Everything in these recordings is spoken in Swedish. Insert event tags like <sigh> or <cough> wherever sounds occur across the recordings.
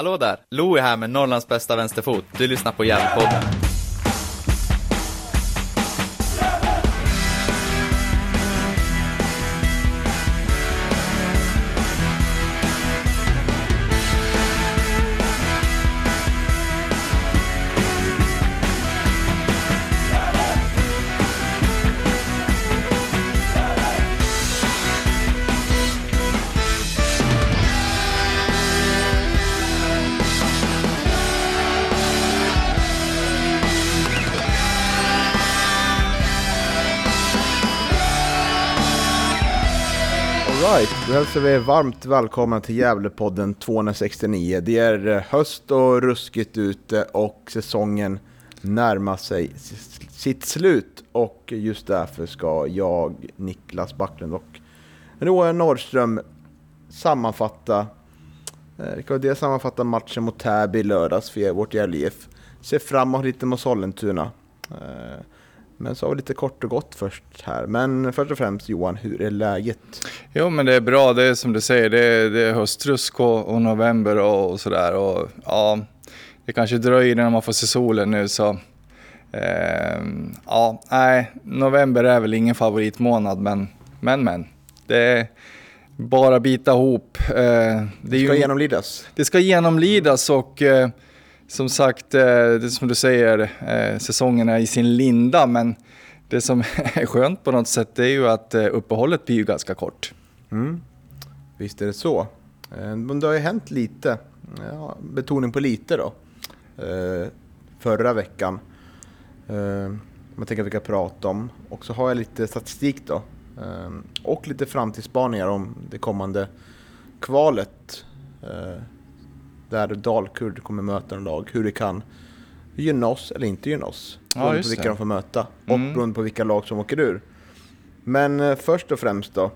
Hallå där! Louie här med Norrlands bästa vänsterfot. Du lyssnar på Järnpodden. Hälsar vi er varmt välkomna till Gävlepodden 269. Det är eh, höst och ruskigt ute och säsongen närmar sig sitt slut. Och just därför ska jag, Niklas Backlund och Roar Norrström sammanfatta eh, vi dels sammanfatta matchen mot Täby i lördags för vårt Gävle IF. Se framåt lite mot Sollentuna. Eh, Eh, Men så har vi lite kort och gott först här. Men först och främst Johan, hur är läget? Jo, men det är bra. Det är som du säger, det är, det är höstrusk och, och november och, och sådär. Och ja, det kanske dröjer innan man får se solen nu så. ehm, ja, nej, november är väl ingen favoritmånad, men men, men. Det är bara bita ihop. Eh, det, Det ju- ska genomlidas. det ska genomlidas och eh, som sagt, eh, det är som du säger, eh, säsongen är i sin linda, men det som <laughs> är skönt på något sätt är ju att eh, uppehållet blir ju ganska kort. Mm. Visst är det så. Men det har ju hänt lite. Ja, betoning på lite då. Förra veckan. Man Om jag tänker att vi kan prata om. Och så har jag lite statistik då. Och lite framtidsspaningar om det kommande kvalet. Där Dalkurd kommer möta en lag. Hur det kan gynna oss eller inte gynna oss. Ja, Beroende på just vilka det. de får möta. Och Mm. beroende på vilka lag som åker ur. Men eh, först och främst då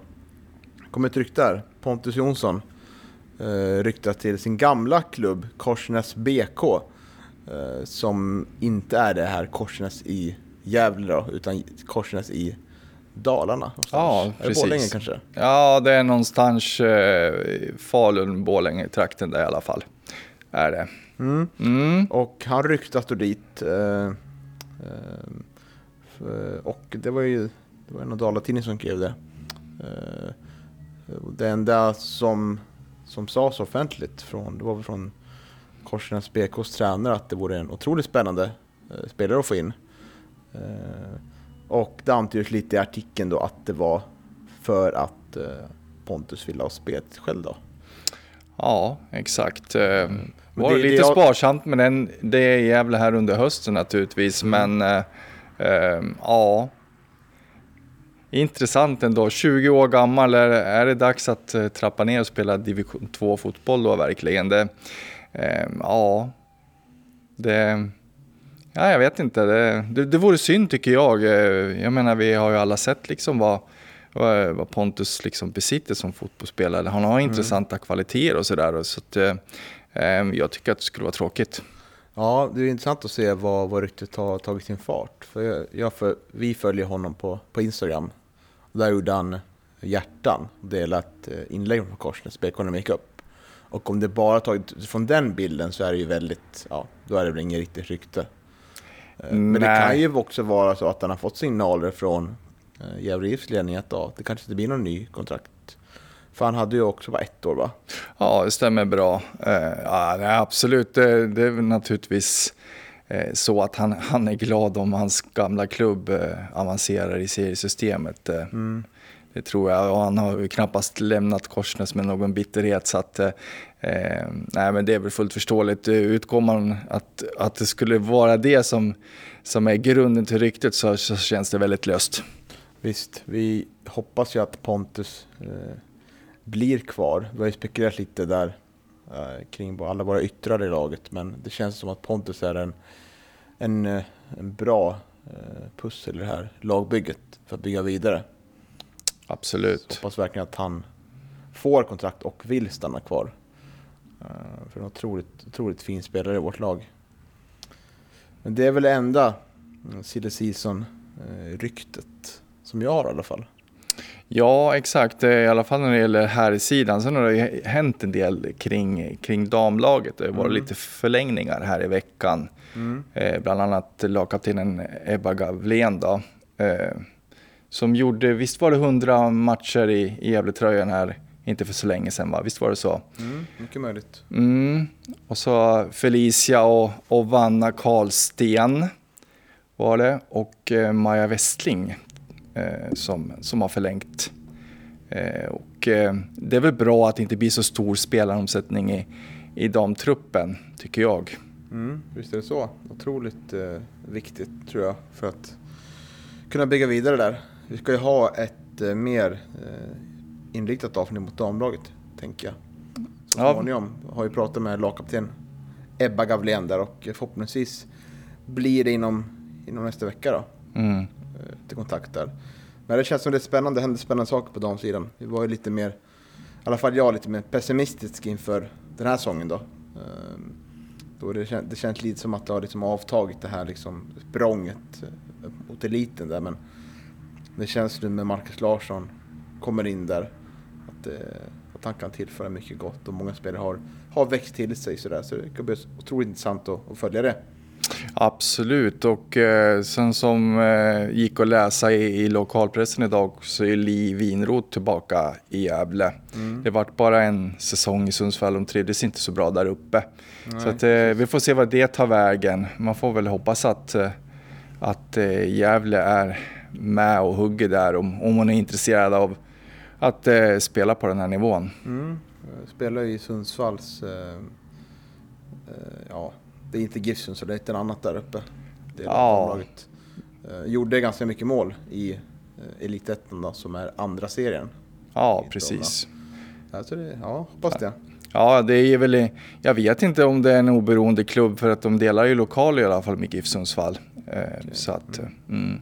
kom ett rykte där. Pontus Jonsson eh, ryktas till sin gamla klubb Korsnäs BK. Eh, som inte är det här Korsnäs i Gävle då, utan Korsnäs i Dalarna. Ja, precis. Borlänge kanske? Ja, det är någonstans eh, i Falun, Borlänge, trakten där i alla fall. Är det. Mm. Mm. Och han ryktas då dit. Eh, eh, och det var ju det var en av Dalatidningen som skrev det. Eh, det enda som, som sades offentligt, från, det var från Korsnäs BKs tränare, att det vore en otroligt spännande eh, spelare att få in. Eh, och det antyddes lite i artikeln då att det var för att eh, Pontus ville ha spelet själv då. Ja, exakt. Men var det- lite jag- sparsamt med den. Det är jävla här under hösten naturligtvis, Mm. men eh, eh, ja. Intressant ändå. 20 år gammal, är, är det dags att eh, trappa ner och spela division 2 fotboll då verkligen? Det, eh, ja, det... Ja, jag vet inte. Det, det, det vore synd tycker jag. Eh, Jag menar, vi har ju alla sett liksom vad, vad, Pontus liksom besitter som fotbollsspelare. Han har intressanta kvaliteter och sådär. Så att, jag tycker att det skulle vara tråkigt. Ja, det är intressant att se vad, vad ryktet har tagit sin fart. För jag, jag för, vi följer honom på, på Instagram. Där gjorde han hjärtan och delat eh, inlägg från Korsnäs gick upp. Och om det bara tagit från den bilden så är det ju väldigt, ja, då är det väl inget riktigt rykte. Eh, Men det Nej. kan ju också vara så att han har fått signaler från eh, Gävle IFs ledning att ja, det kanske inte blir någon ny kontrakt. För han hade ju också bara ett år va? Ja, det stämmer bra. Eh, ja, absolut, det, det är naturligtvis eh, så att han, han är glad om hans gamla klubb eh, avancerar i seriesystemet. Eh, Det tror jag. Och han har ju knappast lämnat Korsnäs med någon bitterhet. Så att, eh, nej, men det är väl fullt förståeligt. Utgår man att, att det skulle vara det som, som är grunden till ryktet så, så känns det väldigt löst. Visst, vi hoppas ju att Pontus eh, blir kvar. Vi har ju spekulerat lite där eh, kring alla våra yttrar i laget, men det känns som att Pontus är en, en, eh, en bra eh, pussel i det här lagbygget för att bygga vidare. Så Absolut. hoppas verkligen att han får kontrakt och vill stanna kvar. Eh, för en otroligt, otroligt fin spelare i vårt lag. Men det är väl det enda mm, silly season-ryktet som jag har i alla fall. Ja, exakt. Eh, I alla fall när det gäller här sidan. Sen har det ju hänt en del kring, kring damlaget. Det har varit mm. lite förlängningar här i veckan. Mm. Eh, bland annat lagkaptenen Ebba Gavlén då. Eh, som gjorde, visst var det 100 matcher i, i Gävletröjan här, inte för så länge sedan va? Visst var det så? Mm, mycket möjligt. Mm. Och så Felicia och, och Vanna Karlsten var det. Och eh, Maja Westling som, som har förlängt. Eh, och eh, det är väl bra att det inte blir så stor spelaromsättning i, i damtruppen, tycker jag. Mm, visst är det så. Otroligt eh, viktigt tror jag för att kunna bygga vidare där. Vi ska ju ha ett eh, mer eh, inriktat avsnitt mot damlaget, tänker jag. Så småningom. Ja. Har ju pratat med lagkapten Ebba Gavlén där och förhoppningsvis blir det inom, inom nästa vecka då. Mm. Eh, till kontakt där. Men det känns som det är spännande, det händer spännande saker på damsidan. Vi var ju lite mer, i alla fall jag, lite mer pessimistisk inför den här säsongen då. Eh, då det, känns, det känns lite som att det har liksom avtagit det här liksom språnget eh, mot eliten där. Men det känns nu med Marcus Larsson kommer in där att, att han kan tillföra mycket gott och många spelare har, har växt till sig sådär. Så det kan bli otroligt intressant att, att följa det. Absolut och eh, sen som eh, gick att läsa i, i lokalpressen idag så är Li Winroth tillbaka i Gävle. Mm. Det vart bara en säsong i Sundsvall, de trivdes inte så bra där uppe. Nej, så att, eh, vi får se vad det tar vägen. Man får väl hoppas att, eh, att eh, Gävle är med och hugger där om, om hon är intresserad av att eh, spela på den här nivån. Mm. Spelar i Sundsvalls, ja det är inte Gifsen så det är ett annat där uppe. Det ja. Eh, gjorde ganska mycket mål i eh, Elitettan som är andra serien. Ja, precis. Alltså det, ja, hoppas det. Ja, det är väl, jag vet inte om det är en oberoende klubb för att de delar ju lokal i alla fall med GIF Sundsvall. Eh, okay. Så att, mm. mm.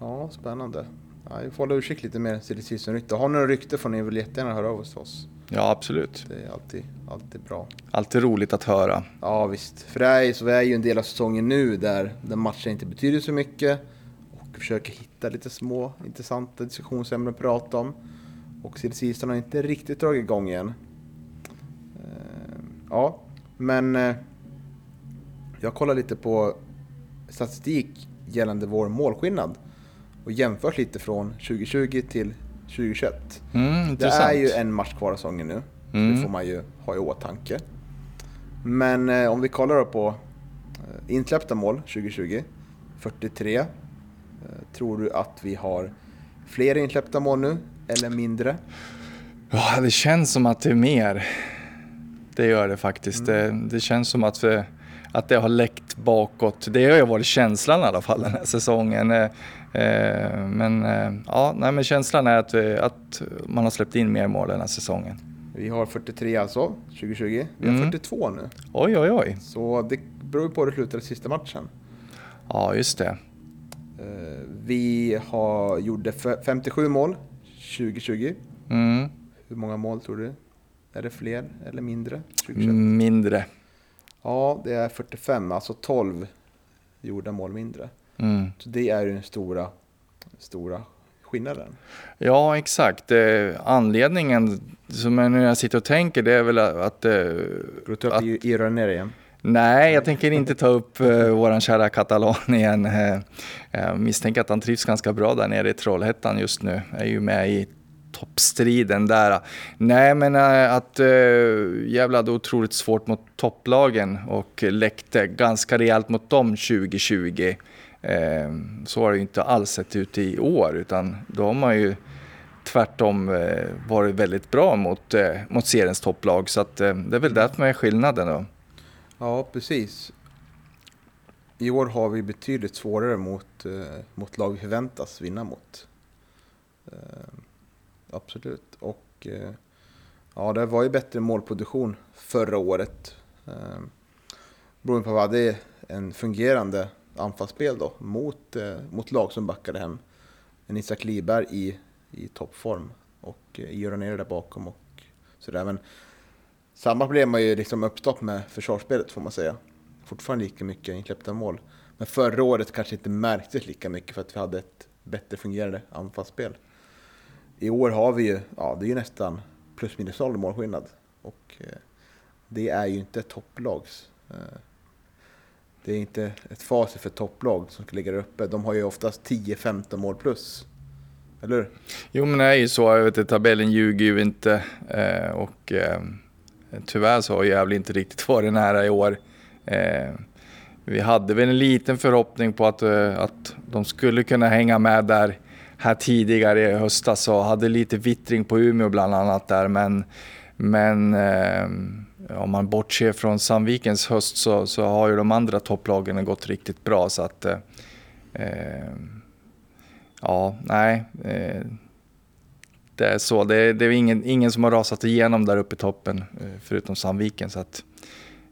Ja, spännande. Ja, vi får hålla utkik lite mer till det rykte. Har ni några rykte får ni väl jättegärna höra av oss till oss. Ja, absolut. Det är alltid, alltid bra. Alltid roligt att höra. Ja, visst. För det är, så vi är ju en del av säsongen nu där, där matchen inte betyder så mycket och försöker hitta lite små intressanta diskussionsämnen att prata om. Och silly har inte riktigt dragit igång igen. Uh, ja, men uh, jag kollar lite på statistik gällande vår målskillnad och jämfört lite från 2020 till 2021. Mm, det är ju en match kvar av säsongen nu. Mm. Det får man ju ha i åtanke. Men eh, om vi kollar på eh, insläppta mål 2020, 43. Eh, tror du att vi har fler insläppta mål nu eller mindre? Ja, det känns som att det är mer. Det gör det faktiskt. Mm. Det, det, känns som att, vi, att det har läckt bakåt. Det har ju varit känslan i alla fall den här säsongen. Eh, Eh, men eh, ja, nej, men känslan är att, vi, att man har släppt in mer mål den här säsongen. Vi har 43 alltså, 2020. Vi har mm. 42 nu. Oj, oj, oj. Så det beror på hur det slutade sista matchen. Ja, just det. Eh, vi har, gjorde 57 mål 2020. Mm. Hur många mål tror du? Är det fler eller mindre? 2021? Mindre. Ja, det är 45, alltså 12 gjorda mål mindre. Mm. Så det är den stora, stora skillnaden. Ja, exakt. Eh, anledningen, som när jag sitter och tänker, det är väl att... Eh, du tar upp att, Ira ner igen? Nej, jag tänker inte ta upp uh, våran kära Katalan igen. Uh, jag misstänker att han trivs ganska bra där nere i Trollhättan just nu. Är ju med i toppstriden där. Nej, men uh, att uh, Gävle hade otroligt svårt mot topplagen och läckte ganska rejält mot dem 2020. Ehm, så har det inte alls sett ut i år utan då har man ju tvärtom eh, varit väldigt bra mot, eh, mot seriens topplag så att, eh, det är väl det som är skillnaden då. Ja, precis. I år har vi betydligt svårare mot, mot lag vi förväntas vinna mot. Ehm, absolut. Och ja, det var ju bättre målproduktion förra året. Ehm, beroende på vad det är en fungerande anfallsspel då mot, eh, mot lag som backade hem en Isak Liberg i, i toppform och eh, göra ner där bakom och sådär. Men samma problem har ju liksom uppstått med försvarsspelet får man säga. Fortfarande lika mycket insläppta mål. Men förra året kanske inte märktes lika mycket för att vi hade ett bättre fungerande anfallsspel. i år har vi ju, ja det är ju nästan plus minus noll målskillnad. Och eh, det är ju inte ett topplags. Eh, det är inte ett facit för ett topplag som ska ligga där uppe. De har ju oftast 10-15 mål plus. Eller hur? Jo men det är ju så, jag vet att tabellen ljuger ju inte. Eh, och eh, tyvärr så har Gävle inte riktigt <laughs> varit nära i år. Eh, vi hade väl en liten förhoppning på att, eh, att de skulle kunna hänga med där här tidigare i höstas och hade lite vittring på Umeå bland annat där men, men eh, Eh, om man bortser från Sandvikens höst så, så har ju de andra topplagen gått riktigt bra så att eh, eh ja, nej. Eh, det är så. Det är, det är ingen, ingen som har rasat igenom där uppe i toppen eh, förutom Sandviken så att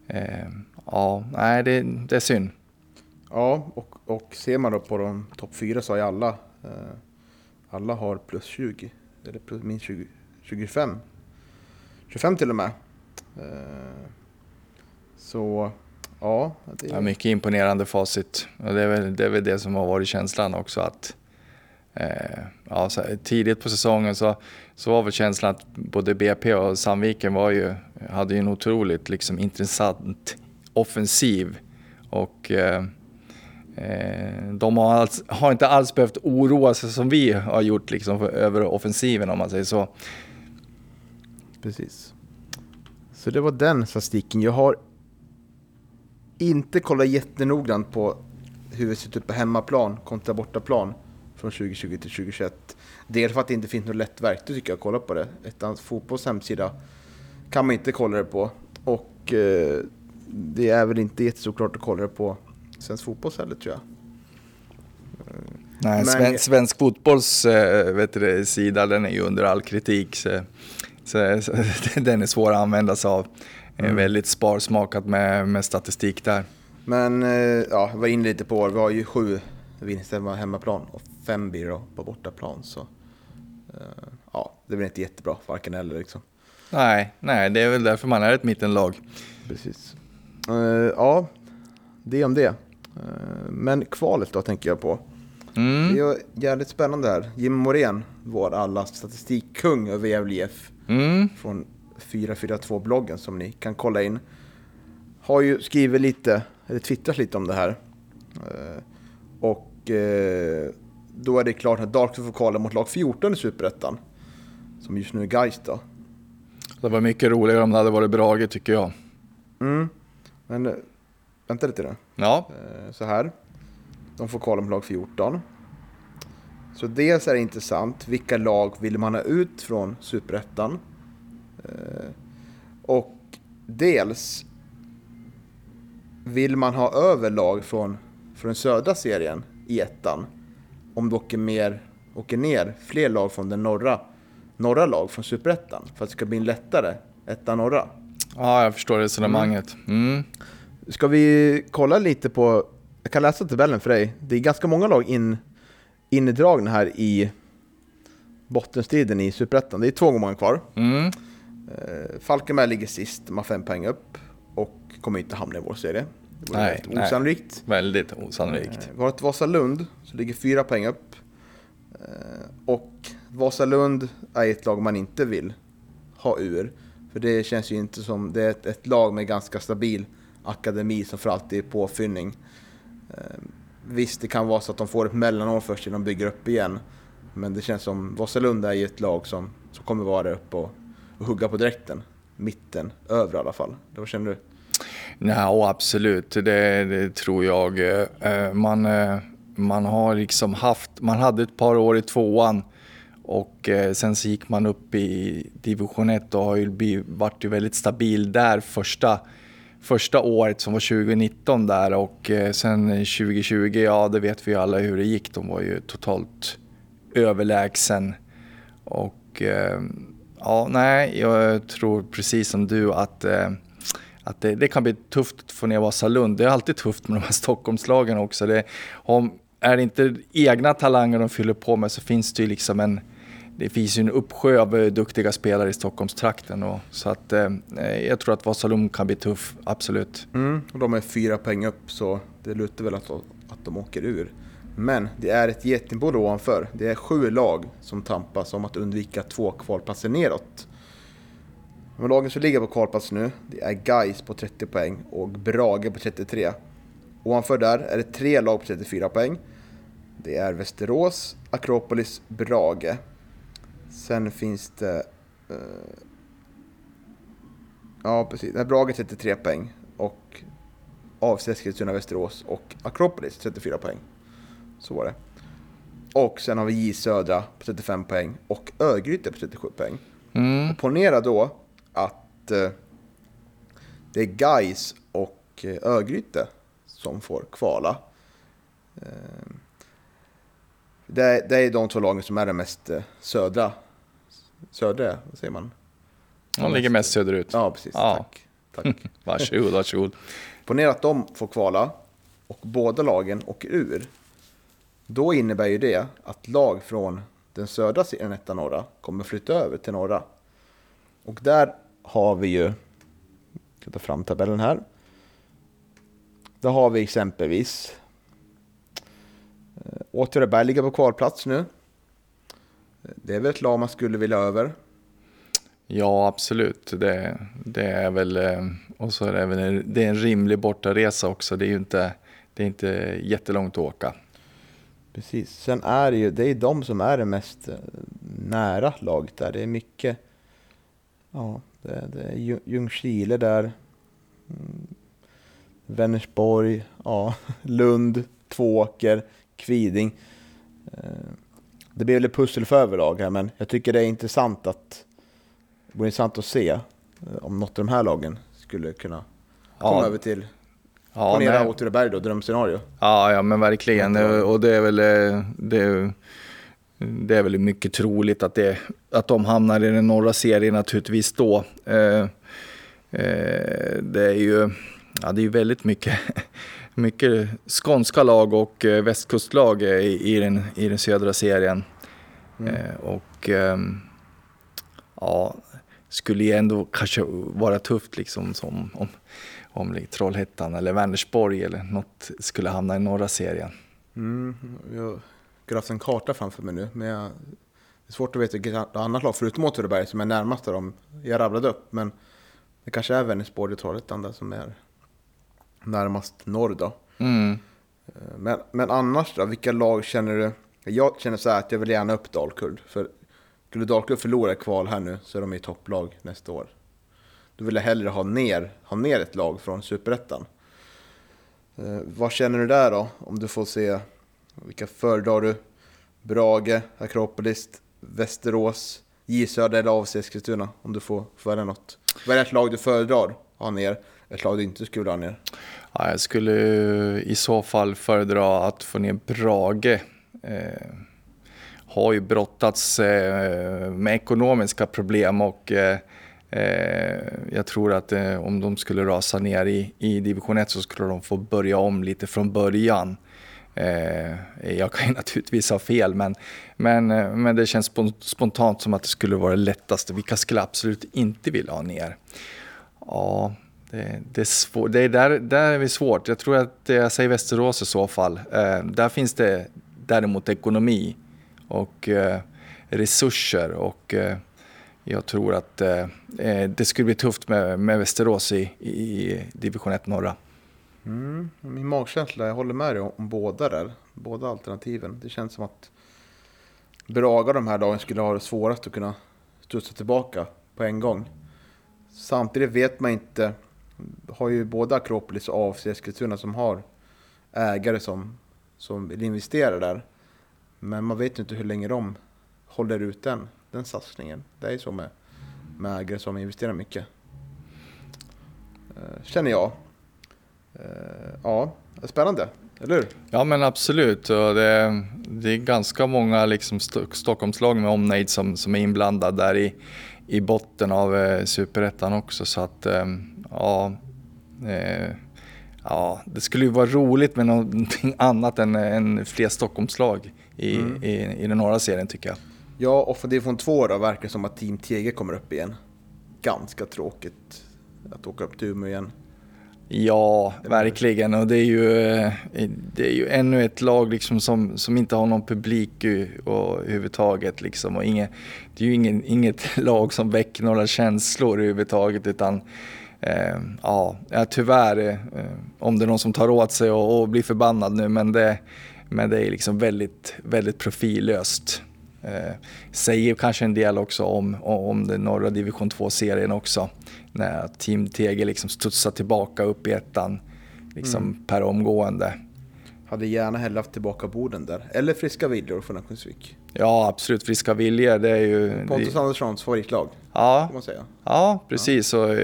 eh, ja, nej det, det är synd. Ja, och, och ser man då på de topp fyra så har ju alla, eh, alla har plus 20, eller plus minst 20, 25. 25 till och med. Eh, så ja. Det. Ja, mycket imponerande facit. Och det, är väl, det är väl det som har varit känslan också att eh, ja, tidigt på säsongen så, så var väl känslan att både BP och Sandviken var ju, hade ju en otroligt liksom, intressant offensiv. Och eh, eh, de har, alls, har, inte alls behövt oroa sig som vi har gjort liksom, för, över offensiven om man säger så. Precis. Så det var den statistiken. Jag har inte kollat jättenoggrant på hur det ser ut på hemmaplan kontra bortaplan från 2020 till 2021. Dels för att det inte finns något lätt verktyg tycker jag att kolla på det. Ett fotbolls hemsida kan man inte kolla det på. Och eh, det är väl inte jättesåklart att kolla det på svensk fotbolls heller tror jag. Nej, Men... svensk, svensk fotbolls äh, vet du, sida den är ju under all kritik. Så, så, så <laughs> den är svår att använda sig av. Mm. Väldigt sparsmakat med, med statistik där. Men eh, ja, jag var inne lite på Vi har ju sju vinster på hemmaplan och fem blir på bortaplan. Så eh, ja, det blir inte jättebra, varken eller liksom. Nej, nej, det är väl därför man är ett mittenlag. Precis. Uh, ja, det om det. Uh, men kvalet då tänker jag på. Mm. Det är jävligt spännande här. Jim Morén, vår alla statistikkung över Gävle IF. Mm. Från 442-bloggen som ni kan kolla in. Har ju skrivit lite, eller twittrat lite om det här. Uh, och då är det klart att Dark får kvala mot lag 14 i Superettan. Som just nu är Gais då. Det var mycket roligare om det hade varit Brage tycker jag. Mm. Men eh, vänta lite nu. Ja. Eh, så här. De får kvala mot lag 14. Så dels är det intressant. Vilka lag vill man ha ut från Superettan? Eh, och dels vill man ha över lag från, från södra serien i ettan om det åker, mer, åker ner fler lag från den norra, norra lag från Superettan för att det ska bli en lättare etta norra. Ja, jag förstår resonemanget. Mm. Ska vi kolla lite på, jag kan läsa tabellen för dig. Det är ganska många lag in, indragna här i bottenstriden i Superettan. Det är två gånger kvar. Mm. Eh, Falkenberg ligger sist, de har fem poäng upp och kommer inte hamna i vår serie. Det vore nej, väldigt osannolikt. Nej, väldigt osannolikt. Eh, vi har ett Vasalund som ligger fyra poäng upp. Eh, och Vasalund är ett lag man inte vill ha ur. För det känns ju inte som, det är ett, ett lag med ganska stabil akademi som för alltid är påfyllning. Visst, det kan vara så att de får ett mellanår först innan de bygger upp igen. Men det känns som, Vasalunda är ju ett lag som, som kommer vara där uppe och, och hugga på direkten. Mitten, över i alla fall. Vad känner du? Nej, absolut, det, det tror jag. Eh, man, eh, man har liksom haft, man hade ett par år i tvåan och eh, sen så gick man upp i division 1 och har ju varit ju väldigt stabil där första, första året som var 2019 där och eh, sen 2020, ja det vet vi ju alla hur det gick. De var ju totalt överlägsen. Och eh, ja, nej, jag tror precis som du att eh, att det, det, kan bli tufft att få ner Vasalund. Det är alltid tufft med de här Stockholmslagen också. Det, om, är det inte egna talanger de fyller på med så finns det ju liksom en det finns ju en uppsjö av eh, duktiga spelare i Stockholmstrakten. Och, så att, eh, eh, jag tror att Vasalund kan bli tuff, absolut. Mm, och de är fyra poäng upp så det lutar väl att, att de åker ur. Men det är ett getingbo ovanför. Det är sju lag som tampas om att undvika två kvalplatser neråt. De lagen som ligger på kvalplats nu, det är Gais på 30 poäng och Brage på 33. Ovanför där är det tre lag på 34 poäng. Det är Västerås, Akropolis, Brage. Sen finns det... Uh, ja, precis. Är Brage 33 poäng och AFC Eskilstuna, Västerås och Akropolis 34 poäng. Så var det. Och sen har vi J Södra på 35 poäng och Örgryte på 37 poäng. Mm. Och ponera då att eh, det är Gais och eh, Örgryte som får kvala. Eh, det, är, det är de två lagen som är de mest eh, södra. Södra, vad säger man? De ligger mest söderut. Ja, precis. Ja. Tack. Tack. <laughs> varsågod, varsågod. Ponera att de får kvala och båda lagen åker ur. Då innebär ju det att lag från den södra serien, etta norra, kommer flytta över till norra. Och där har vi ju, jag ska ta fram tabellen här. Där har vi exempelvis eh, Åtvidaberg ligger på kvalplats nu. Det är väl ett lag man skulle vilja över. Ja, absolut. Det, det är väl, eh, och så är det, väl, det är en rimlig bortaresa också. Det är ju inte, det är inte jättelångt att åka. Precis. Sen är det ju, det är de som är det mest eh, nära laget där. Det är mycket, ja, det, det är Ljungskile där. Mm. Vänersborg, ja, <laughs> Lund, Tvååker, Kviding. Eh, det blir väl pussel för överlag här, men jag tycker det är intressant att det vore intressant att se eh, om något av de här lagen skulle kunna komma ja. över till Ja, Ponera Åtvidaberg då, drömscenario. Ja, ja men verkligen. Och det är väl, eh, det, det är väl mycket troligt att, det, att de hamnar i den norra serien naturligtvis då. Eh, eh, det är ju ja, det är väldigt mycket, <laughs> mycket skånska lag och eh, västkustlag i, i, den, i den södra serien. Mm. Eh, och ehm, ja, skulle ju ändå kanske vara tufft liksom som om, om Trollhättan eller Vänersborg eller något skulle hamna i norra serien. Mm, jag har en karta framför mig nu, men jag, det är svårt att veta vilket annat lag förutom Åtvidaberg som är närmast dem jag rabblade upp. Men det kanske är Vänersborg och Trollhättan där som är närmast norr då. Mm. Eh, men, men annars då, vilka lag känner du? Jag känner så här att jag vill gärna upp Dalkurd. För skulle Dalkurd förlora kval här nu så är de i topplag nästa år. Då vill jag hellre ha ner, ha ner ett lag från Superettan. Eh, vad känner du där då? Om du får se, vilka föredrar du? Brage, Akropolis, Västerås, J Söder eller AFC Eskilstuna? Om du får välja något. Vad är ett lag du föredrar ha ner? Ett lag du inte skulle ha ner? Ja, jag skulle i så fall föredra att få ner Brage. Eh, har ju brottats eh, med ekonomiska problem och eh, eh jag tror att eh, om de skulle rasa ner i, i division 1 så skulle de få börja om lite från början. Eh, jag kan ju <laughs> naturligtvis ha fel men, men, eh, men det känns spontant som att det skulle vara det lättaste. Vilka skulle absolut inte vilja ha ner? Ja, det, det, är svår, det är där, där är vi svårt. Jag tror att jag säger Västerås i så fall. Eh, där finns det däremot ekonomi och eh, resurser och eh, jag tror att eh, eh det skulle bli tufft med, med Västerås i, i division 1 norra. Mm, min magkänsla, jag håller med dig om, om båda där. Båda alternativen. Det känns som att Braga de här dagarna skulle ha det svårast att kunna studsa tillbaka på en gång. Samtidigt vet man inte har ju både Akropolis och AFC Eskilstuna som har ägare som, som vill investera där. Men man vet inte hur länge de håller ut den, den satsningen. Det är ju så med, med ägare som investerar mycket. Eh, känner jag. Eh, ja, spännande, eller hur? Ja men absolut. Det, det är ganska många liksom Stockholmslag med omnejd som, som är inblandade där i, i botten av eh, superettan också. Så att eh, ja, eh, ja, det skulle ju vara roligt med någonting <laughs> annat än, än fler Stockholmslag i, mm. i, i den norra serien tycker jag. Ja, och för division 2 då verkar det som att Team TG kommer upp igen. Ganska tråkigt att åka upp till Umeå igen. Ja, verkligen. Och det är ju, eh, det är ju ännu ett lag liksom som, som inte har någon publik och, överhuvudtaget. Liksom. Och inget, det är ju ingen, inget <laughs> lag som väcker några känslor överhuvudtaget. Utan, eh, ja, tyvärr, eh, om det är någon som tar åt sig och, och blir förbannad nu, men det, men det är liksom väldigt, väldigt profillöst. Eh, säger kanske en del också om, om den norra division 2-serien också. När Team TG liksom studsar tillbaka upp i ettan liksom mm. per omgående. Hade gärna hellre haft tillbaka Boden där. Eller Friska Viljor från Örnsköldsvik. Ja, absolut. Friska Viljor, det är ju... Pontus det... Anderssons favoritlag, ja. man säga. Ja, precis. Ja. Och,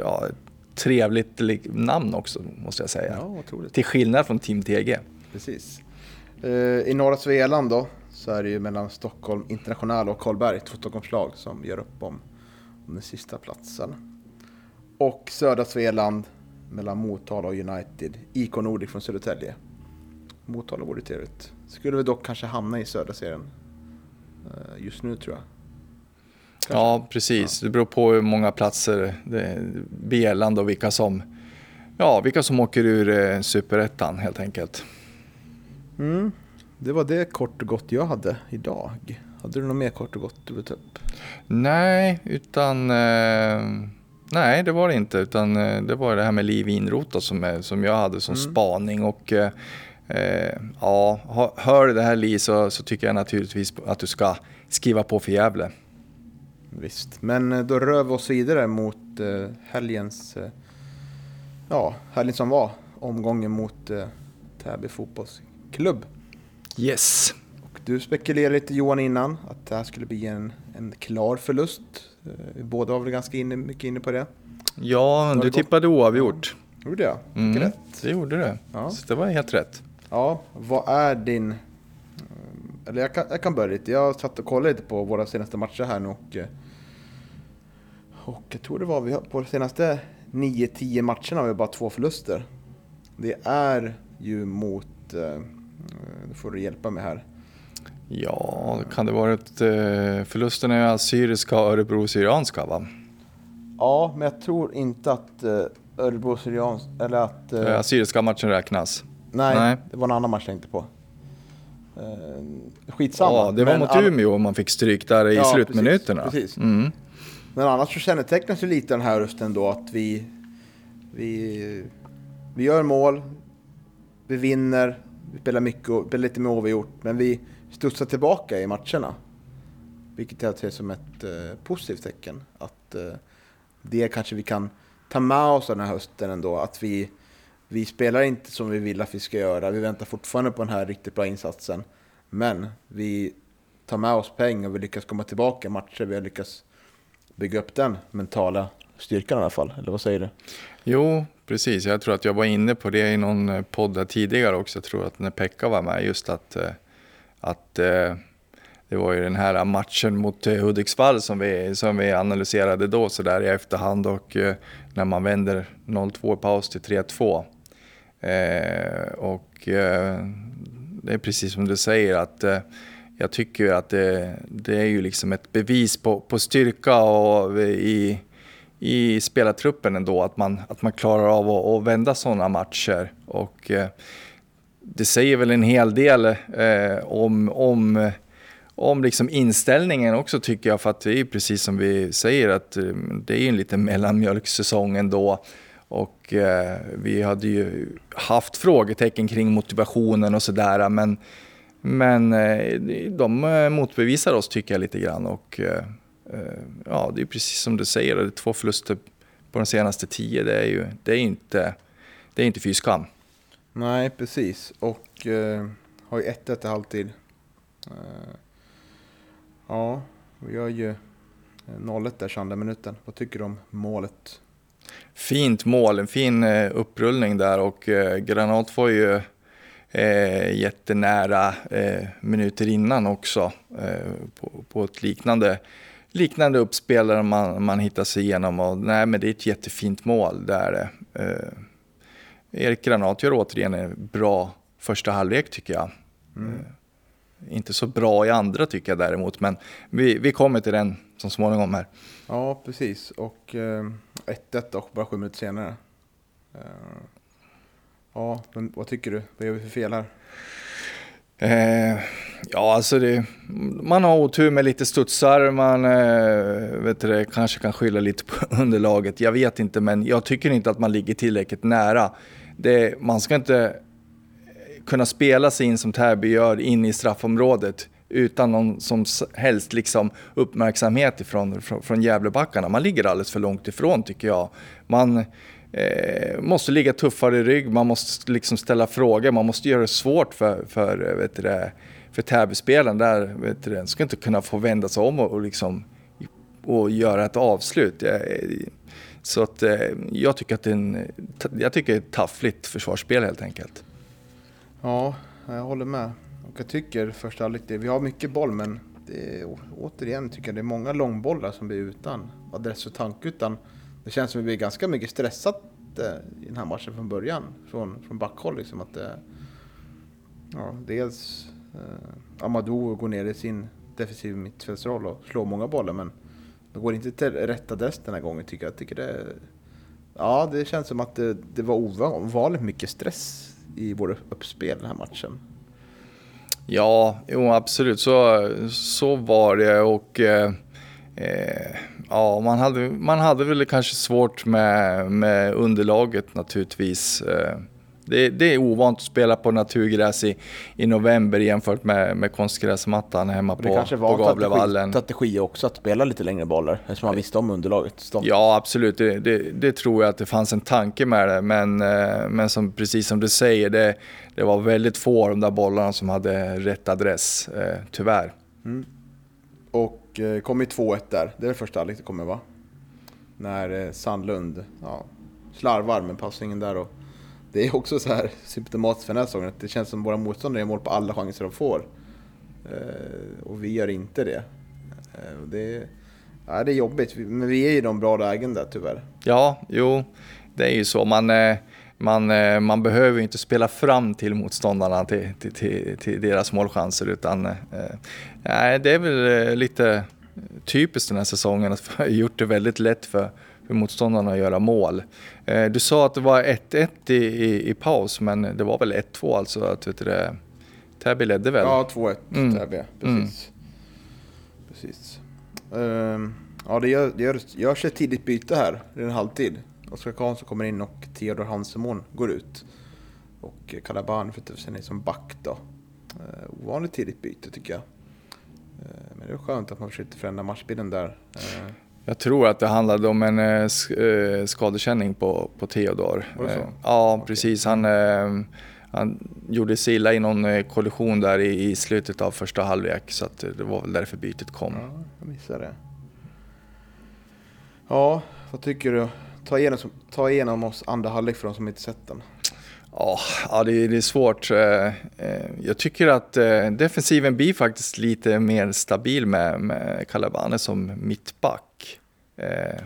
ja, trevligt namn också, måste jag säga. Ja, otroligt. Till skillnad från Team TG. Precis. Uh, I norra Svealand då, så är det ju mellan Stockholm International och Karlberg, två Stockholmslag som gör upp om, om den sista platsen. Och södra Svealand mellan Motala och United, IK Nordic från Södertälje. Motala vore trevligt. Skulle vi dock kanske hamna i södra serien eh, just nu tror jag. Kanske. Ja, precis. Ja. Det beror på hur många platser det Bieland och vilka som, ja, vilka som åker ur eh, superettan helt enkelt. Mm. Det var det kort och gott jag hade idag. Hade du något mer kort och gott du vill ta upp? Nej, utan... Eh, nej, det var det inte. Utan eh, det var det här med Liv Inrota som, som jag hade som mm. spaning. Och eh, eh ja, hör du det här Li så, så tycker jag naturligtvis att du ska skriva på för Gävle. Visst, men eh, då rör vi oss vidare mot eh, helgens... ja, helgen som var. Omgången mot Täby fotbollsklubb. Yes. Och du spekulerade lite Johan innan att det här skulle bli en, en klar förlust. Eh, båda var väl ganska inne, mycket inne på det. Ja, du tippade oavgjort. Gjorde jag? Mm, rätt. Det gjorde du. Ja. Så det var helt rätt. Ja, vad är din... Eh, eller jag kan, jag kan börja lite. Jag satt och kollade lite på våra senaste matcher här nu och... Eh, och jag tror det var vi på de senaste 9-10 matcherna har vi bara två förluster. Det är ju mot Eh, då får du hjälpa mig här. Ja, kan det vara ett, eh, förlusten är Assyriska och Örebro-Syrianska va? Ja, men jag tror inte att eh, Örebro-Syrianska, eller att... Assyriska matchen räknas? Nej, nej, det var en annan match jag tänkte på. Skitsamma. Ja, det var mot Umeå man fick stryk där i ja, slutminuterna. Precis, precis. Mm. Men annars så kännetecknas ju lite den här rösten då att vi, vi, vi gör mål, vi vinner, vi spelar, mycket, spelar lite mer oavgjort, men vi studsar tillbaka i matcherna. Vilket jag ser som ett eh, positivt tecken. Att eh, det kanske vi kan ta med oss den här hösten ändå. Att vi, vi spelar inte som vi vill att vi ska göra. Vi väntar fortfarande på den här riktigt bra insatsen. Men vi tar med oss pengar och vi lyckas komma tillbaka i matcher. Vi har lyckats bygga upp den mentala styrkan i alla fall. Eller vad säger du? Jo, precis. Jag tror att jag var inne på det i någon eh, podd tidigare också. Jag tror att när Pekka var med, just att, eh, att eh, det var ju den här matchen mot Hudiksvall som vi, som vi analyserade då så där i efterhand och när man vänder 0-2 i paus till 3-2. Eh, och eh, det är precis som du säger att eh, jag tycker att det, det, är ju liksom ett bevis på, på styrka och i, i spelartruppen ändå, att man, att man klarar av att, att vända sådana matcher. Och eh, det säger väl en hel del eh, om, om, om liksom inställningen också tycker jag, för att det är precis som vi säger att det är en liten mellanmjölksäsong ändå. Och eh, vi hade ju haft frågetecken kring motivationen och sådär, men, men eh, de eh, motbevisar oss tycker jag lite grann. Och, eh, eh ja, det är precis som du säger, det är två förluster på de senaste tio. Det är ju det är inte, det är inte fy skam. Nej, precis. Och eh, har ju 1-1 i halvtid. Eh, ja, vi gör ju 0-1 där 22 minuten. Vad tycker du om målet? Fint mål, en fin eh, upprullning där och eh, Granat får ju eh, jättenära eh, minuter innan också eh, på, på ett liknande liknande uppspelare man, man hittar sig igenom. Och, nej, men det är ett jättefint mål. Där, eh, Erik Granat gör återigen en bra första halvlek tycker jag. Mm. Inte så bra i andra tycker jag däremot, men vi, vi kommer till den så småningom här. Ja, precis. Och 1-1 eh, och bara sju minuter senare. Eh, Ja, men vad tycker du? Vad gör vi för fel här? Eh, ja, alltså det, man har otur med lite studsar, man eh, vet det, kanske kan skylla lite på <laughs> underlaget. Jag vet inte, men jag tycker inte att man ligger tillräckligt nära. Det, man ska inte kunna spela sig in som Täby gör in i straffområdet utan någon som helst liksom uppmärksamhet ifrån, från, från Gävlebackarna. Man ligger alldeles för långt ifrån tycker jag. Man eh, måste ligga tuffare i rygg, man måste liksom ställa frågor, man måste göra det svårt för, för, eh, vet det, för Täbyspelaren. Där vet det, ska inte kunna få vända sig om och, och, liksom, och göra ett avslut. Eh, så att, eh, jag tycker att det är, en, jag tycker det är ett taffligt försvarsspel helt enkelt. Ja, jag håller med. Och jag tycker första halvlek, vi har mycket boll men det är, återigen tycker jag det är många långbollar som blir utan adress och tanke. Utan det känns som att vi blir ganska mycket stressat eh, i den här matchen från början. Från, från backhåll liksom. Att, det, ja, dels eh, Amadou går ner i sin defensiv mittfältsroll och slår många bollar men det går inte till rätt adress den här gången tycker jag. jag tycker det, ja, det känns som att det, det var ovanligt mycket stress i vårt uppspel den här matchen. Ja, jo, absolut så, så var det och eh, eh, ja, man hade, man hade väl kanske svårt med, med underlaget naturligtvis. Eh, det, det, är ovant att spela på naturgräs i, i november jämfört med, med konstgräsmattan hemma på, Gavlevallen. Det kanske var strategi också att spela lite längre bollar eftersom man visste om underlaget. Stånd. Ja, absolut. Det, det, det, tror jag att det fanns en tanke med det. Men, eh, men som, precis som du säger, det, det var väldigt få av de där bollarna som hade rätt adress, eh, tyvärr. Mm. Och eh, kom ju 2-1 där. Det är det första det kommer va? När eh, Sandlund ja, slarvar med passningen där och det är också så här symptomatiskt för den här säsongen att det känns som att våra motståndare gör mål på alla chanser de får. Eh, och vi gör inte det. Eh, det, ja, det är jobbigt, men vi är i de bra lägen där tyvärr. Ja, jo, det är ju så. Man, eh, man, man behöver ju inte spela fram till motståndarna till, till, till, till deras målchanser utan nej, det är väl lite typiskt den här säsongen att vi har gjort det väldigt lätt för för motståndarna göra mål. Eh, du sa att det var 1-1 i, i, i, paus, men det var väl 1-2 alltså? Att, vet du, Täby ledde väl? Ja, 2-1 mm. Täby, precis. Mm. precis. Um, ja, det, gör, det gör, görs ett tidigt byte här, det är en halvtid. Oskar Karlsson kommer in och Theodor Hansemon går ut. Och Kalaban flyttar sig som back då. Uh, ovanligt tidigt byte tycker jag. Uh, men det är skönt att man försökte förändra matchbilden där. Jag tror att det handlade om en eh, eh skadekänning på, på Theodor. Eh, ja, okay. precis. Han, han gjorde sig illa i någon kollision där i, i slutet av första halvlek så det var väl därför bytet kom. Ja, jag missade det. Ja, vad tycker du? Ta igenom, ta igenom oss andra halvlek för de som inte sett den. Ja, det, är, det är svårt. Jag tycker att defensiven blir faktiskt lite mer stabil med, med Calabane som mittback. Eh,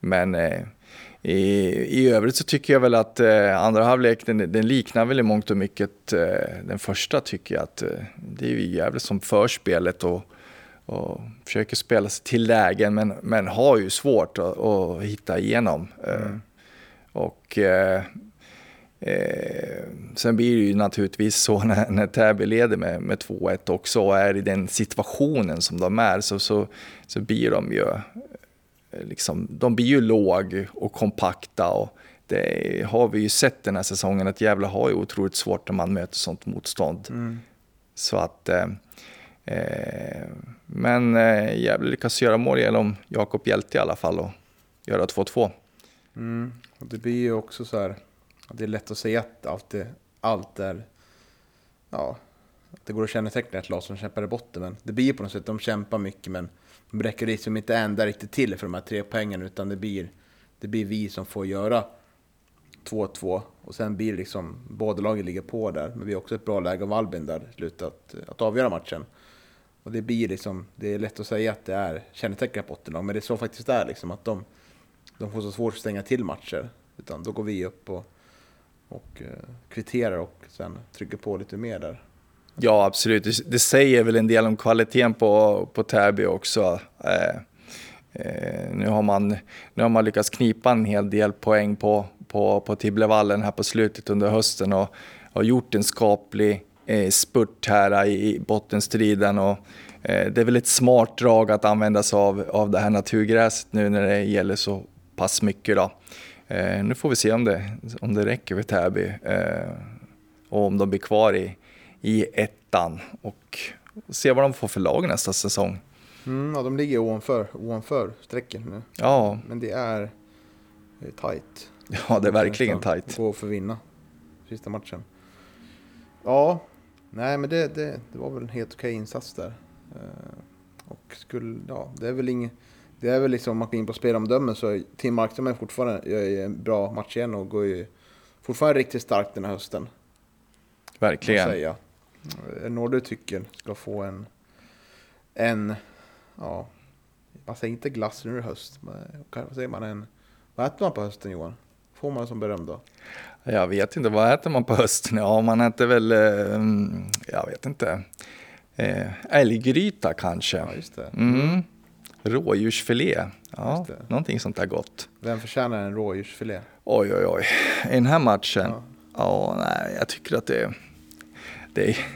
men eh, i, i övrigt så tycker jag väl att eh, andra halvlek den, den, liknar väl i mångt och mycket den första tycker jag att det är ju jävligt som förspelet och, och försöker spela sig till lägen men, men har ju svårt att, att hitta igenom. Mm. Och eh, eh, sen blir det ju naturligtvis så <laughs> när, när Täby leder med, med 2-1 också och är i den situationen som de är så, så, så blir de ju liksom, de blir ju låg och kompakta och det har vi ju sett den här säsongen att Gävle har ju otroligt svårt när man möter sånt motstånd. Mm. Så att eh, eh, men eh, Gävle lyckas göra mål genom Jakob Hjälte i alla fall och göra 2-2. Mm. Och det blir ju också så här, det är lätt att säga att allt, är, allt är, ja, det går att känneteckna ett lag som kämpar i botten, men det blir på något sätt, de kämpar mycket men de räcker liksom inte ända riktigt till för de här tre poängen utan det blir, det blir vi som får göra 2-2 och sen blir liksom båda lagen ligger på där. Men vi har också ett bra läge av Albin där i slutet att, att avgöra matchen. Och det blir liksom, det är lätt att säga att det är kännetecknat bottenlag, men det är så faktiskt det är liksom att de, de får så svårt att stänga till matcher. Utan då går vi upp och, och eh, kvitterar och sen trycker på lite mer där. Ja, absolut. Det, det, säger väl en del om kvaliteten på, på Täby också. Eh, eh, nu, har man, nu har man lyckats knipa en hel del poäng på, på, på Tibblevallen här på slutet under hösten och har gjort en skaplig eh, spurt här i bottenstriden. Och, eh, det är väl ett smart drag att använda sig av, av det här naturgräset nu när det gäller så pass mycket. Då. Eh, nu får vi se om det, om det räcker för Täby eh, och om de blir kvar i, i ettan och se vad de får för lag nästa säsong. Mm, ja, de ligger ovanför, ovanför strecket nu. Ja. Men det är, det är tight. Ja, det är verkligen tight. Gå för vinna sista matchen. Ja, nej men det, det, det var väl en helt okej insats där. Eh, och skulle, ja, det är väl inget, det är väl liksom, om man går in på spelomdömen så Tim Markström är fortfarande gör en bra match igen och går ju fortfarande riktigt starkt den här hösten. Verkligen. Säga. Är några du tycker ska få en, en, ja, man säger inte glass nu i höst, men vad säger man, en, vad äter man på hösten Johan? Får man som beröm då? Jag vet inte, vad äter man på hösten? Ja, man äter väl, eh, jag vet inte, eh, älggryta kanske. Ja, just det. Mm. Rådjursfilé, ja, någonting sånt där gott. Vem förtjänar en rådjursfilé? Oj, oj, oj. I den här matchen? Ja, ja nej, jag tycker att det är det är,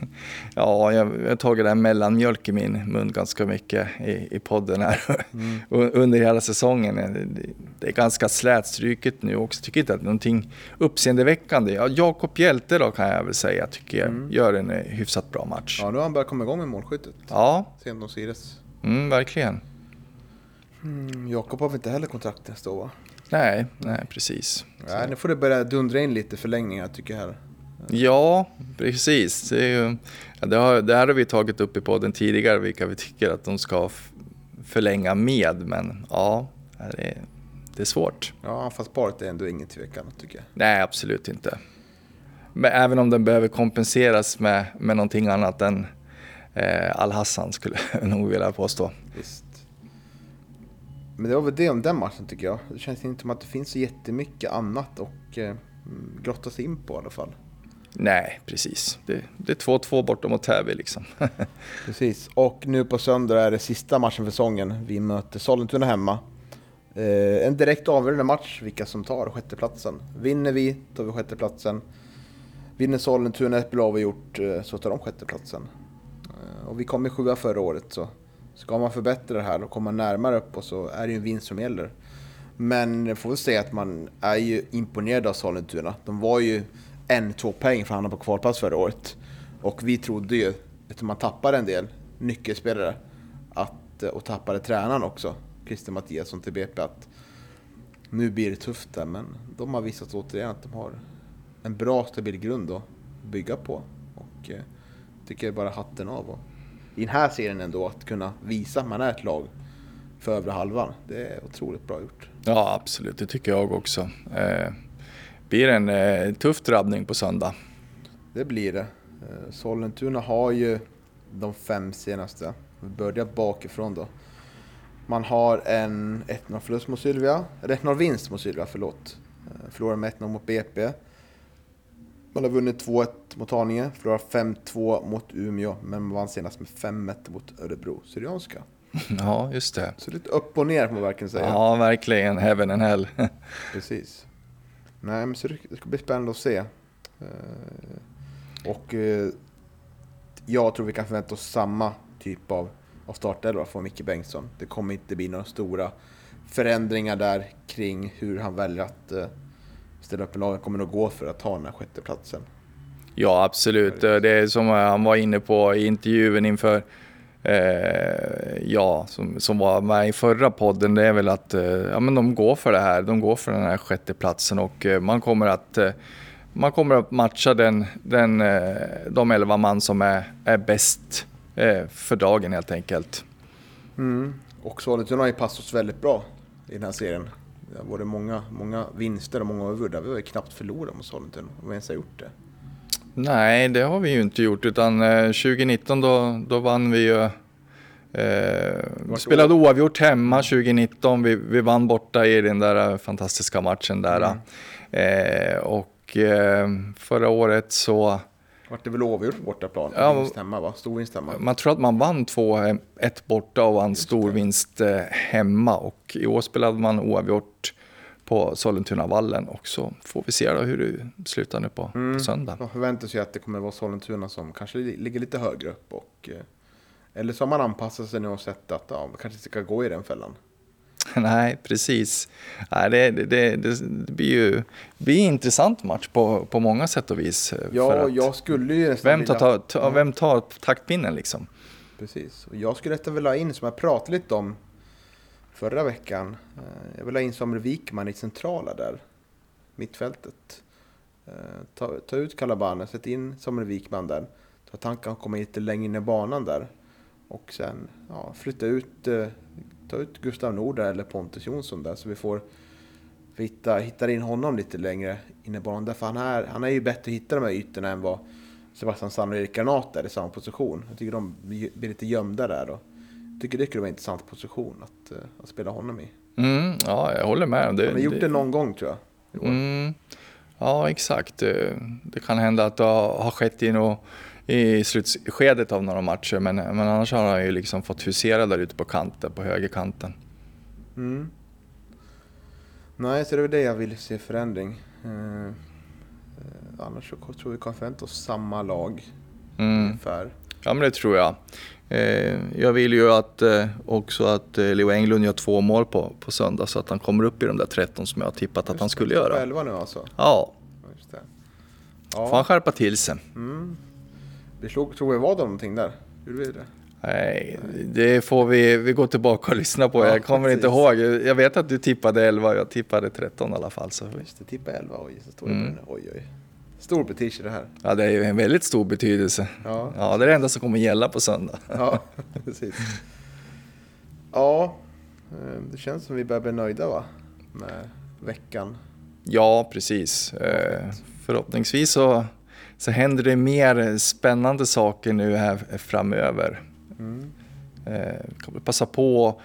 ja, jag har tagit här mellanmjölk i min mun ganska mycket i, i podden här mm. <laughs> under hela säsongen. Det, det är ganska slätstruket nu också. Tycker inte att någonting uppseendeväckande. Ja, Jakob Hjälte då kan jag väl säga tycker jag mm. gör en eh, hyfsat bra match. Ja, nu har han börjat komma igång med målskyttet. Ja. Sent om Sires. Mm, verkligen. Mm, Jakob har väl inte heller kontrakt nästa år Nej, nej precis. Ja, nu får det börja dundra in lite förlängningar tycker jag. Här. Ja, precis. Det, ju, det, har, det här har vi tagit upp i podden tidigare, vilka vi tycker att de ska förlänga med. Men ja, det är, det är svårt. Ja, anfallsparet är ändå ingen tvekan tycker jag. Nej, absolut inte. Men även om den behöver kompenseras med, med någonting annat än eh, Al-Hassan skulle jag <laughs> nog vilja påstå. Visst. Men det var väl det om den matchen tycker jag. Det känns inte som att det finns så jättemycket annat och eh, grotta sig in på i alla fall. Nej, precis. Det, det är 2-2 bortom mot Täby liksom. <laughs> precis, och nu på söndag är det sista matchen för säsongen. Vi möter Sollentuna hemma. Eh, en direkt avgörande match, vilka som tar sjätteplatsen. Vinner vi, tar vi sjätteplatsen. Vinner Sollentuna ett bra gjort eh, så tar de sjätteplatsen. Eh, och vi kom i sjua förra året, så ska man förbättra det här och komma närmare upp och så är det ju en vinst som gäller. Men jag får väl säga att man är ju imponerad av Sollentuna. De var ju en, två poäng för att hamna på kvalplats förra året. Och vi trodde ju, eftersom man tappade en del nyckelspelare, att, eh, och tappade tränaren också, Christer Mattiasson till BP, att nu blir det tufft där. Men de har visat återigen att de har en bra, stabil grund att bygga på. Och eh, tycker bara hatten av. Och I den här serien ändå, att kunna visa att man är ett lag för övre halvan, det är otroligt bra gjort. Ja, absolut. Det tycker jag också. Eh blir en eh, tuff drabbning på söndag. Det blir det. Eh, Sollentuna har ju de fem senaste. Vi börjar bakifrån då. Man har en 1-0 förlust mot Sylvia, eller 1-0 vinst mot Sylvia, förlåt. Eh, förlorar med 1-0 mot BP. Man har vunnit 2-1 mot Haninge, förlorar 5-2 mot Umeå, men man vann senast med 5-1 mot Örebro Syrianska. <laughs> Ja, just det. Så lite upp och ner får man verkligen säga. Ja, verkligen. Heaven and hell. <laughs> Precis. Nej, men så det ska bli spännande att se. Eh, och eh, jag tror vi kan förvänta oss samma typ av, av startelva från Micke Bengtsson. Det kommer inte bli några stora förändringar där kring hur han väljer att eh, ställa upp i laget. kommer nog gå för att ta den här sjätteplatsen. Ja, absolut. Det är som han var inne på i intervjun inför eh, ja, som, som var med i förra podden, det är väl att eh, ja, men de går för det här. De går för den här sjätteplatsen och eh, man kommer att eh, man kommer att matcha den, den, eh, de elva man som är, är bäst eh, för dagen helt enkelt. Mm. Och Sollentuna har ju passat oss väldigt bra i den här serien. Det har varit många, många vinster och många övervuddar. Vi har ju knappt förlorat mot Sollentuna, om vi ens har gjort det. Nej, det har vi ju inte gjort utan 2019 eh, då, då vann vi ju Eh, spelade oavgjort hemma 2019. Vi, vi vann borta i den där fantastiska matchen där. Mm. Eh, och eh, förra året så... Vart det väl oavgjort på bortaplan? Ja, vinst hemma va? Stor vinst hemma. Man tror att man vann 2-1 borta och vann stor vinst eh, hemma. Och i år spelade man oavgjort på Sollentunavallen och så får vi se då hur det slutar nu på, Mm. på söndag. Man förväntar sig att det kommer vara Sollentuna som kanske li- ligger lite högre upp. Och, eh, eller så har man anpassat sig nu och sett att ja, man kanske ska gå i den fällan. <laughs> Nej, precis. Nej, det, det, det, det, blir ju det blir en intressant match på, på många sätt och vis. eh, Ja, att jag skulle ju nästan vem, tar, ta, ta, vem tar taktpinnen liksom? Precis. Och jag skulle rätta vilja ha in, som jag pratade lite om förra veckan. Eh, jag vill ha in Samuel Wikman i centrala där. Mittfältet. Eh, ta, ta ut Calabane, sätt in Samuel Wikman där. Ta tanken att komma lite längre in i banan där. Och sen ja, flytta ut, eh, ta ut Gustav Nord där eller Pontus Jonsson där. Så vi får vi hitta, hittar in honom lite längre in i banan. Därför han är, han är ju bättre att hitta de här ytorna än vad Sebastian Sand och Erik Granat är i samma position. Jag tycker de blir lite gömda där. Då tycker det skulle vara en intressant position att, eh, att spela honom i. Mm, ja, jag håller med. Det, Han har gjort det någon gång tror jag. Mm, ja, exakt. Eh, Det kan hända att det har skett i, nå- i slutskedet av några matcher, men, men annars har han ju liksom fått husera där ute på kanten, på högerkanten. Mm. Nej, så det är det jag vill se förändring. Eh, eh, annars så tror vi kan förvänta oss samma lag Mm. ungefär. Ja, men det tror jag. Eh, jag vill ju att, eh, också att eh, Leo Englund gör två mål på, på söndag så att han kommer upp i de där 13 som jag har tippat att han skulle göra. 11 nu alltså. Ja, Ja, Just det. får han Ja, skärpa till sig. mm. Vi slog, tror vi vad någonting där. Gjorde vi det? Nej, det får vi, vi gå tillbaka och lyssna på. Ja, jag kommer inte precis. ihåg. Jag vet att du tippade 11 jag tippade 13 i alla fall. Så. Just det, tippa 11. Oj, så står det Mm. Oj, oj. Stor betyder det här. Ja, det är ju en väldigt stor betydelse. Ja. Ja, det är det enda som kommer gälla på söndag. Ja, <laughs> precis. Ja, eh, det känns som vi börjar bli nöjda va? Med veckan. Ja, precis. Eh, förhoppningsvis så, så händer det mer spännande saker nu här framöver. Mm. Eh, kan vi passa på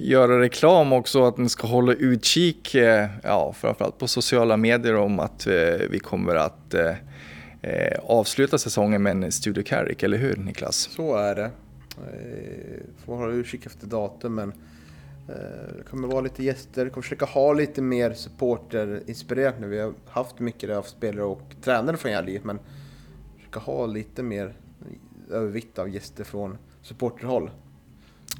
göra reklam också att ni ska hålla utkik, eh, ja, framförallt på sociala medier om att eh, vi kommer att eh, eh, avsluta säsongen med en Studio Carrick, eller hur Niklas? Så är det. Eh, får hålla utkik efter datum men det kommer vara lite gäster. Kommer försöka ha lite mer supporter-inspirerat nu. Vi har haft mycket av spelare och tränare från Gärliget men försöka ha lite mer övervikt av gäster från supporterhåll.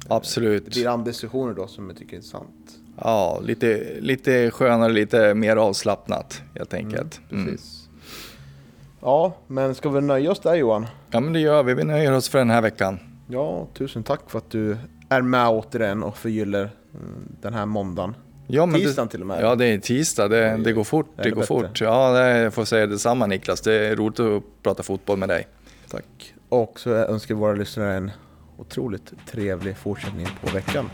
Det Absolut. blir andra diskussioner då som jag tycker är intressant. Ja, lite, lite skönare, lite mer avslappnat helt enkelt. Mm. Precis. Ja, men ska vi nöja oss där Johan? Ja, men det gör vi. Vi nöjer oss för den här veckan. Ja, tusen tack för att du är med återigen och förgyller mm, den här måndagen. Ja, men Tisdagen det, till och med. Ja, det är tisdag. Det, det går fort. Det ännu går bättre. fort. Ja, det, jag får säga detsamma Niklas. Det är roligt att prata fotboll med dig. Tack. Och så önskar våra lyssnare en otroligt trevlig fortsättning på veckan.